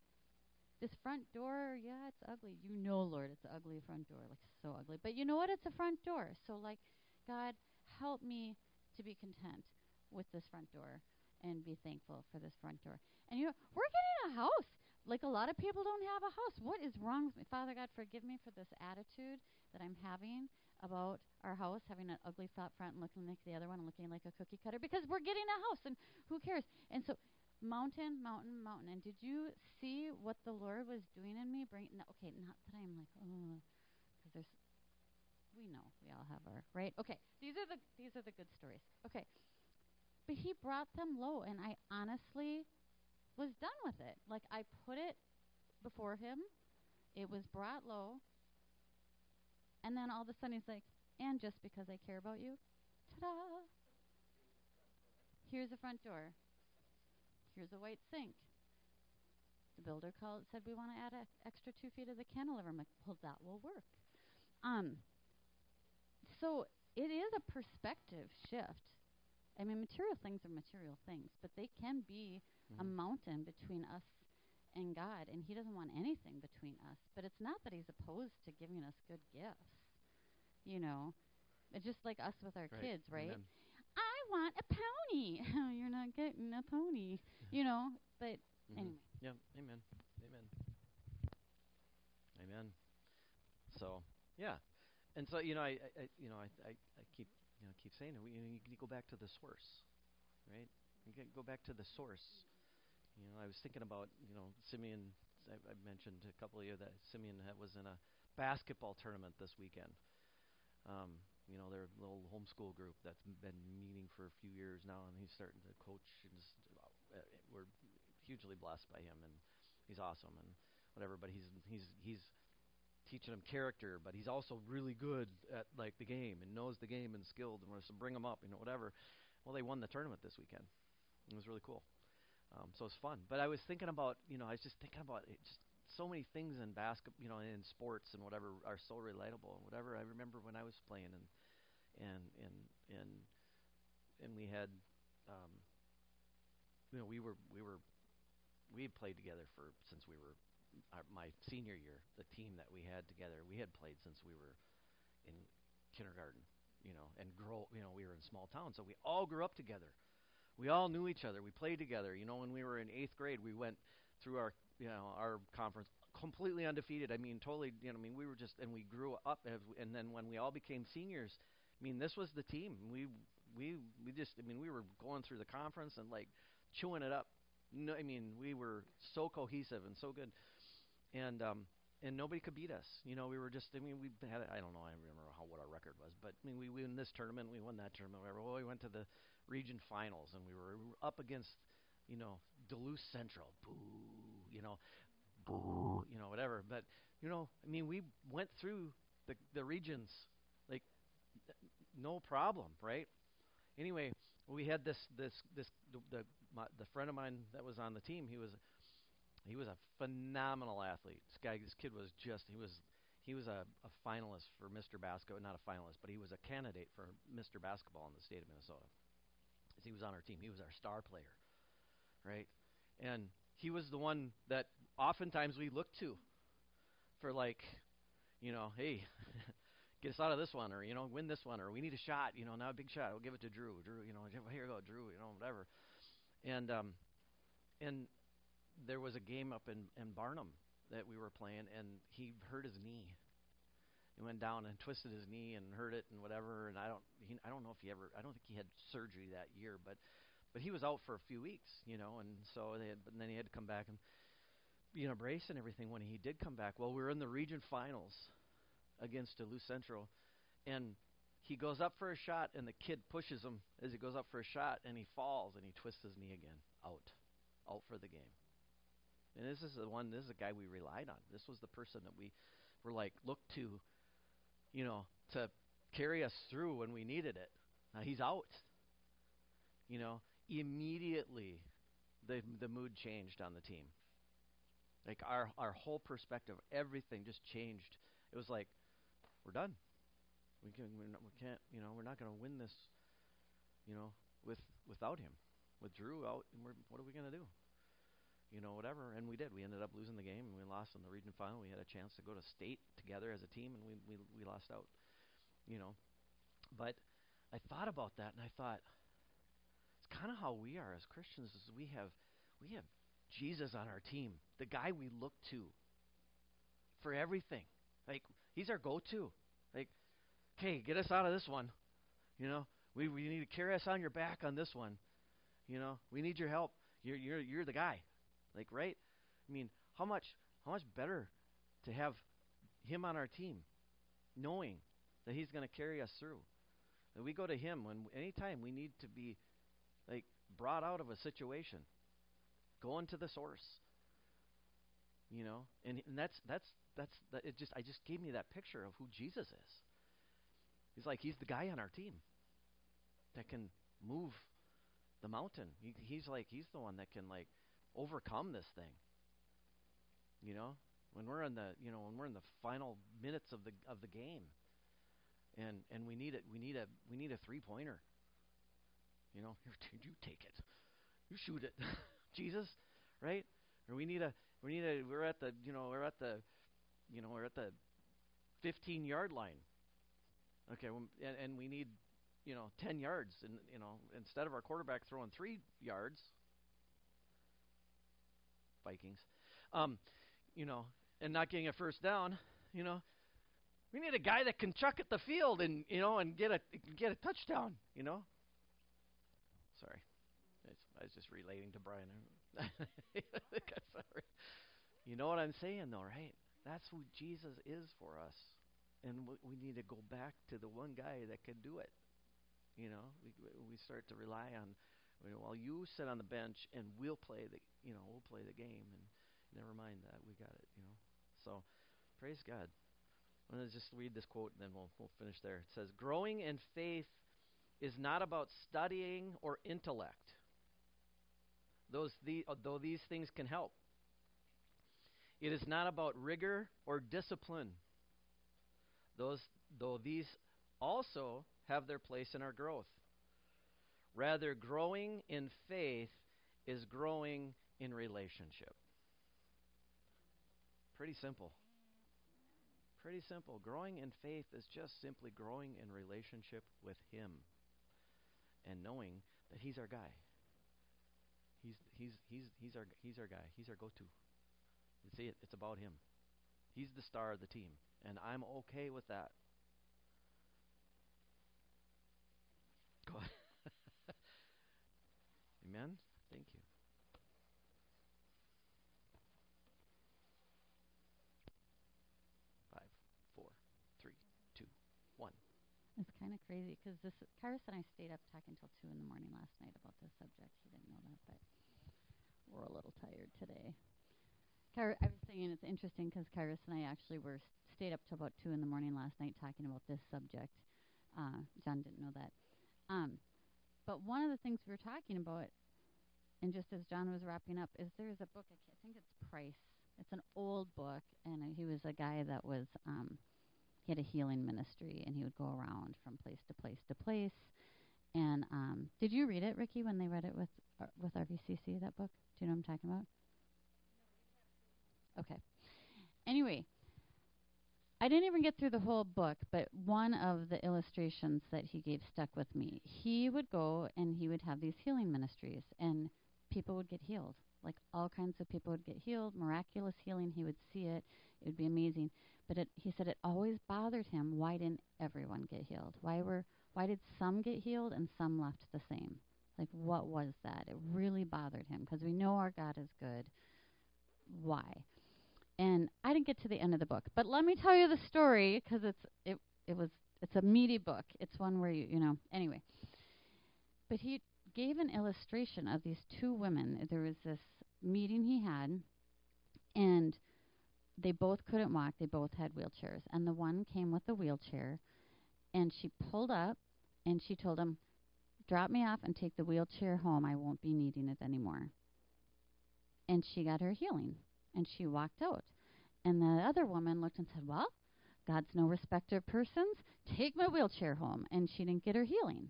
this front door, yeah, it's ugly. You know, Lord, it's an ugly front door, like so ugly. But you know what? It's a front door. So like God, help me to be content with this front door and be thankful for this front door. And you know, we're getting a house. Like a lot of people don't have a house. What is wrong with me? Father God, forgive me for this attitude that I'm having about our house, having an ugly flat front and looking like the other one and looking like a cookie cutter because we're getting a house and who cares? And so mountain, mountain, mountain. And did you see what the Lord was doing in me? Bring no, okay, not that I'm like, oh, because there's we we know. We all have our right. Okay, these are the these are the good stories. Okay, but he brought them low, and I honestly was done with it. Like I put it before him, it was brought low, and then all of a sudden he's like, "And just because I care about you, ta-da! Here's a front door. Here's a white sink." The builder called said we want to add an extra two feet of the cantilever. I'm like, well, that will work. Um, so it is a perspective shift. I mean, material things are material things, but they can be a Mhm. mountain between us and God, and He doesn't want anything between us. But it's not that He's opposed to giving us good gifts. You know, it's just like us with our Right. kids, right? Amen. I want a pony. You're not getting a pony, you know. But Mhm. anyway, Yeah. Amen. Amen. Amen. So yeah, and so you know, I, I I- you know, I, I, I keep you know keep saying it. We, you, know, you can go back to the source, right? You can go back to the source. You know, I was thinking about you know Simeon. I, I mentioned a couple of you that Simeon was in a basketball tournament this weekend. Um, you know, their little homeschool group that's been meeting for a few years now, and he's starting to coach. And just, uh, we're hugely blessed by him, and he's awesome and whatever. But he's he's he's teaching him character, but he's also really good at like the game and knows the game and skilled, and wants to bring him up, you know, whatever. Well, they won the tournament this weekend. It was really cool. Um, so it's fun. But I was thinking about, you know, I was just thinking about it, just so many things in basketball, you know, in sports and whatever are so relatable and whatever. I remember when I was playing and and and and and we had, um, you know, we were we were we had played together for since we were our, my senior year. The team that we had together, we had played since we were in kindergarten, you know, and grow. You know, we were in small town, so we all grew up together. We all knew each other. We played together. You know, when we were in eighth grade, we went through our you know our conference completely undefeated. I mean, totally. You know, I mean, we were just and we grew up. And then when we all became seniors, I mean, this was the team. We we we just. I mean, we were going through the conference and like chewing it up. No, I mean, we were so cohesive and so good, and um, and nobody could beat us. You know, we were just. I mean, we had. I don't know. I remember how what our record was, but I mean, we win this tournament, we won that tournament, whatever. Well, we went to the region finals, and we were up against, you know, Duluth Central. Boo, you know, boo, you know, whatever. But you know, I mean, we went through the the regions like no problem, right? Anyway, we had this this this the the, my, the friend of mine that was on the team. He was he was a phenomenal athlete. This guy, this kid was just he was he was a, a finalist for Mr. Basketball, not a finalist, but he was a candidate for Mr. Basketball in the state of Minnesota. He was on our team. He was our star player, right? And he was the one that oftentimes we looked to for like, you know, hey, get us out of this one, or you know, win this one, or we need a shot, you know, now a big shot. We'll give it to Drew. Drew, you know, here you go, Drew, you know, whatever. And um, and there was a game up in in Barnum that we were playing, and he hurt his knee. He went down and twisted his knee and hurt it and whatever. And I don't, he, I don't know if he ever, I don't think he had surgery that year, but, but he was out for a few weeks, you know. And so they had, but then he had to come back and in a brace and everything when he did come back. Well, we were in the region finals against Duluth Central, and he goes up for a shot, and the kid pushes him as he goes up for a shot, and he falls and he twists his knee again, out, out for the game. And this is the one. This is the guy we relied on. This was the person that we were like looked to, you know, to carry us through when we needed it. Now he's out. You know, immediately the the mood changed on the team. Like our our whole perspective, everything just changed. It was like we're done. We can we're not, we can't you know we're not going to win this. You know, with without him, with Drew out, and we're, what are we going to do? You know, whatever. And we did. We ended up losing the game, and we lost in the region final. We had a chance to go to state together as a team, and we we we lost out. You know, but I thought about that, and I thought it's kind of how we are as Christians. Is we have we have Jesus on our team, the guy we look to for everything. Like he's our go-to. Like, okay, get us out of this one. You know, we we need to carry us on your back on this one. You know, we need your help. You're you're you're the guy. Like, right? I mean, how much how much better to have him on our team, knowing that He's going to carry us through. That we go to Him when anytime we need to be like brought out of a situation, going to the source. You know, and, and that's that's that's that it just I just gave me that picture of who Jesus is. He's like he's the guy on our team that can move the mountain. He, he's like he's the one that can like overcome this thing. You know, when we're in the you know when we're in the final minutes of the of the game, and and we need it we need a we need a three pointer. You know, you take it, you shoot it, Jesus, right? Or we need a we need a we're at the you know we're at the you know we're at the 15 yard line. Okay, and, and we need you know 10 yards, and you know instead of our quarterback throwing three yards, Vikings. Um, you know, and not getting a first down, you know, we need a guy that can chuck at the field and you know and get a get a touchdown. You know. Sorry, I was just relating to Brian. Sorry. You know what I'm saying, though, right? That's who Jesus is for us, and we need to go back to the one guy that can do it. You know, we we start to rely on. You know, while you sit on the bench and we'll play the, you know, we'll play the game and never mind that we got it. You know, so praise God. I'm going to just read this quote and then we'll, we'll finish there. It says, Growing in faith is not about studying or intellect, those the, uh, though these things can help. It is not about rigor or discipline, those, though these also have their place in our growth. Rather, growing in faith is growing in relationship. Pretty simple. Pretty simple. Growing in faith is just simply growing in relationship with Him and knowing that He's our guy. He's, he's, he's, he's, our, he's our guy. He's our go to. See, it, it's about Him. He's the star of the team, and I'm okay with that. Go Amen. Thank you. It's kind of crazy because this Kyrus and I stayed up talking till two in the morning last night about this subject. He didn't know that, but we're a little tired today. Kyrus, I was saying it's interesting because Kyrus and I actually were stayed up till about two in the morning last night talking about this subject. Uh, John didn't know that. Um, but one of the things we were talking about, and just as John was wrapping up, is there's a book. I think it's Price. It's an old book, and he was a guy that was. Um, he had a healing ministry, and he would go around from place to place to place. And um, did you read it, Ricky, when they read it with uh, with RVCC? That book? Do you know what I'm talking about? Okay. Anyway, I didn't even get through the whole book, but one of the illustrations that he gave stuck with me. He would go and he would have these healing ministries, and people would get healed. Like all kinds of people would get healed, miraculous healing. He would see it. It would be amazing. But it, he said it always bothered him. Why didn't everyone get healed? Why were why did some get healed and some left the same? Like what was that? It really bothered him because we know our God is good. Why? And I didn't get to the end of the book, but let me tell you the story because it's it it was it's a meaty book. It's one where you you know anyway. But he gave an illustration of these two women. There was this meeting he had, and they both couldn't walk. They both had wheelchairs. And the one came with a wheelchair, and she pulled up and she told him, Drop me off and take the wheelchair home. I won't be needing it anymore. And she got her healing, and she walked out. And the other woman looked and said, Well, God's no respecter of persons. Take my wheelchair home. And she didn't get her healing.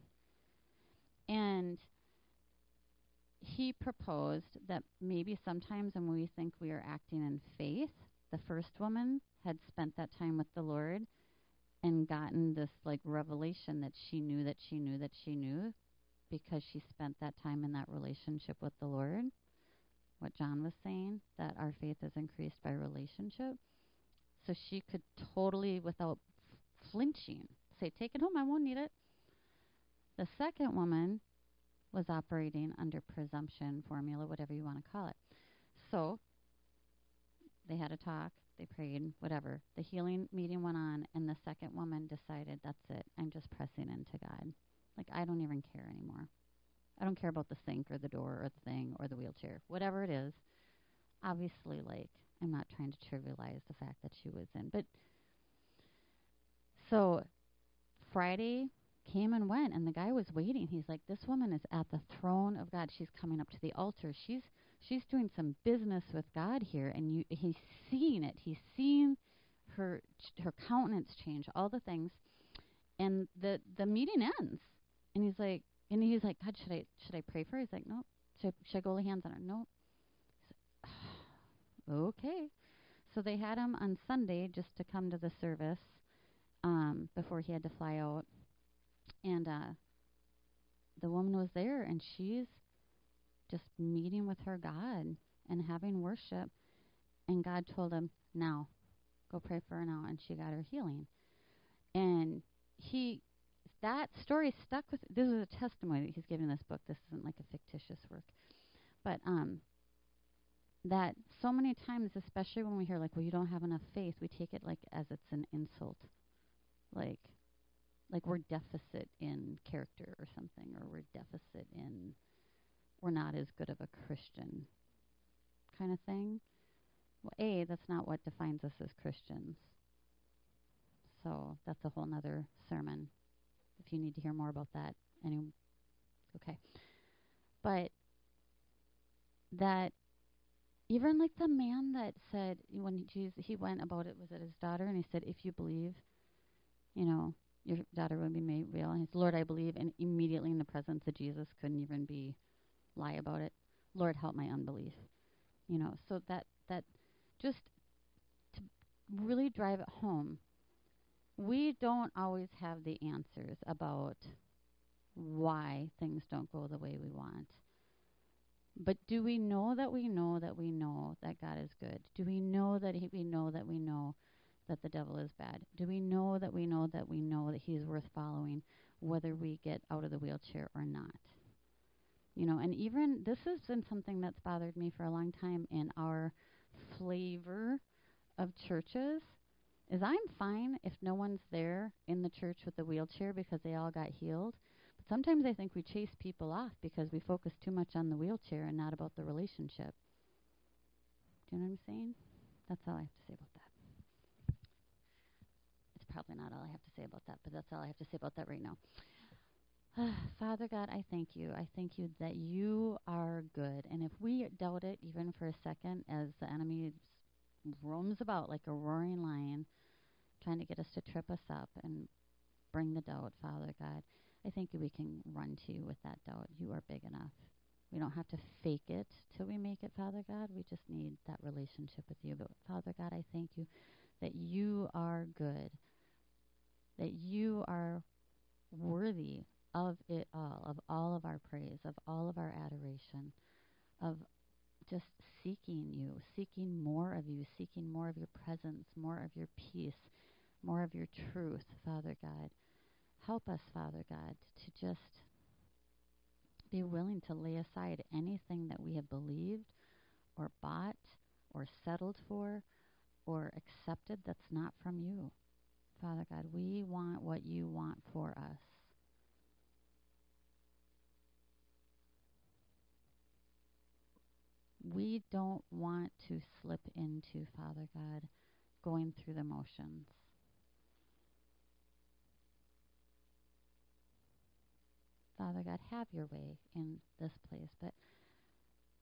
And he proposed that maybe sometimes when we think we are acting in faith, the first woman had spent that time with the Lord and gotten this like revelation that she knew that she knew that she knew because she spent that time in that relationship with the Lord. What John was saying, that our faith is increased by relationship. So she could totally, without flinching, say, Take it home, I won't need it. The second woman was operating under presumption formula, whatever you want to call it. So they had a talk. they prayed, whatever. The healing meeting went on, and the second woman decided, that's it. I'm just pressing into God. Like, I don't even care anymore. I don't care about the sink or the door or the thing or the wheelchair, whatever it is. Obviously, like, I'm not trying to trivialize the fact that she was in. But so Friday came and went, and the guy was waiting. He's like, This woman is at the throne of God. She's coming up to the altar. She's she's doing some business with God here, and you, he's seeing it. He's seeing her her countenance change, all the things, and the the meeting ends, and he's like, and he's like, God, should I should I pray for her? He's like, no. Should I, should I go lay hands on her? No. okay. So they had him on Sunday just to come to the service um, before he had to fly out, and uh, the woman was there, and she's just meeting with her God and having worship. And God told him, Now, go pray for her now. And she got her healing. And he, that story stuck with, this is a testimony that he's giving this book. This isn't like a fictitious work. But, um, that so many times, especially when we hear, like, well, you don't have enough faith, we take it like as it's an insult. Like, like we're deficit in character or something, or we're deficit in we're not as good of a Christian kind of thing. Well, A, that's not what defines us as Christians. So that's a whole nother sermon. If you need to hear more about that, any okay. But that even like the man that said when Jesus he went about it was it his daughter and he said if you believe, you know, your daughter will be made real. And said, Lord, I believe, and immediately in the presence of Jesus couldn't even be lie about it. Lord, help my unbelief. You know, so that that just to really drive it home. We don't always have the answers about why things don't go the way we want. But do we know that we know that we know that God is good? Do we know that he, we know that we know that the devil is bad? Do we know that we know that we know that he's worth following whether we get out of the wheelchair or not? You know, and even this has been something that's bothered me for a long time in our flavor of churches is I'm fine if no one's there in the church with the wheelchair because they all got healed. But sometimes I think we chase people off because we focus too much on the wheelchair and not about the relationship. Do you know what I'm saying? That's all I have to say about probably not all I have to say about that, but that's all I have to say about that right now. Father God, I thank you. I thank you that you are good. And if we doubt it even for a second, as the enemy roams about like a roaring lion, trying to get us to trip us up and bring the doubt, Father God, I think we can run to you with that doubt. You are big enough. We don't have to fake it till we make it, Father God. We just need that relationship with you. But Father God, I thank you that you are good, that you are worthy of it all, of all of our praise, of all of our adoration, of just seeking you, seeking more of you, seeking more of your presence, more of your peace, more of your truth, Father God. Help us, Father God, to just be willing to lay aside anything that we have believed or bought or settled for or accepted that's not from you. Father God, we want what you want for us. we don't want to slip into, Father God, going through the motions. Father God, have your way in this place, but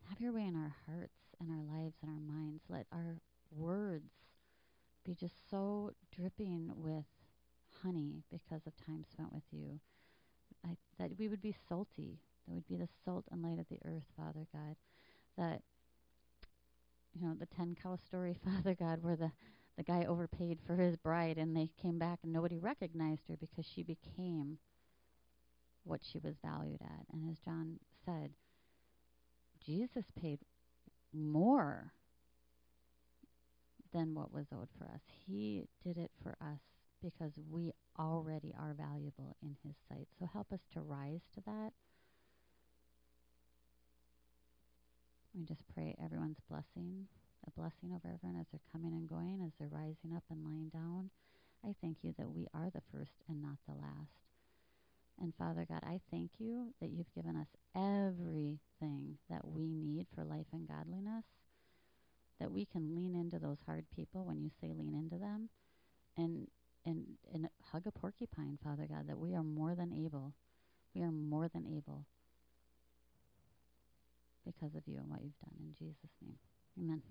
have your way in our hearts and our lives and our minds. Let our words be just so dripping with honey because of time spent with you. I, that we would be salty, that we'd be the salt and light of the earth, Father God. That you know, the 10 cow story, Father God, where the, the guy overpaid for his bride and they came back and nobody recognized her because she became what she was valued at. And as John said, Jesus paid more than what was owed for us. He did it for us because we already are valuable in His sight. So help us to rise to that. We just pray everyone's blessing a blessing over everyone as they're coming and going, as they're rising up and lying down. I thank you that we are the first and not the last. And Father God, I thank you that you've given us everything that we need for life and godliness, that we can lean into those hard people when you say lean into them, and and and hug a porcupine, Father God, that we are more than able. We are more than able because of you and what you've done. In Jesus' name. Amen.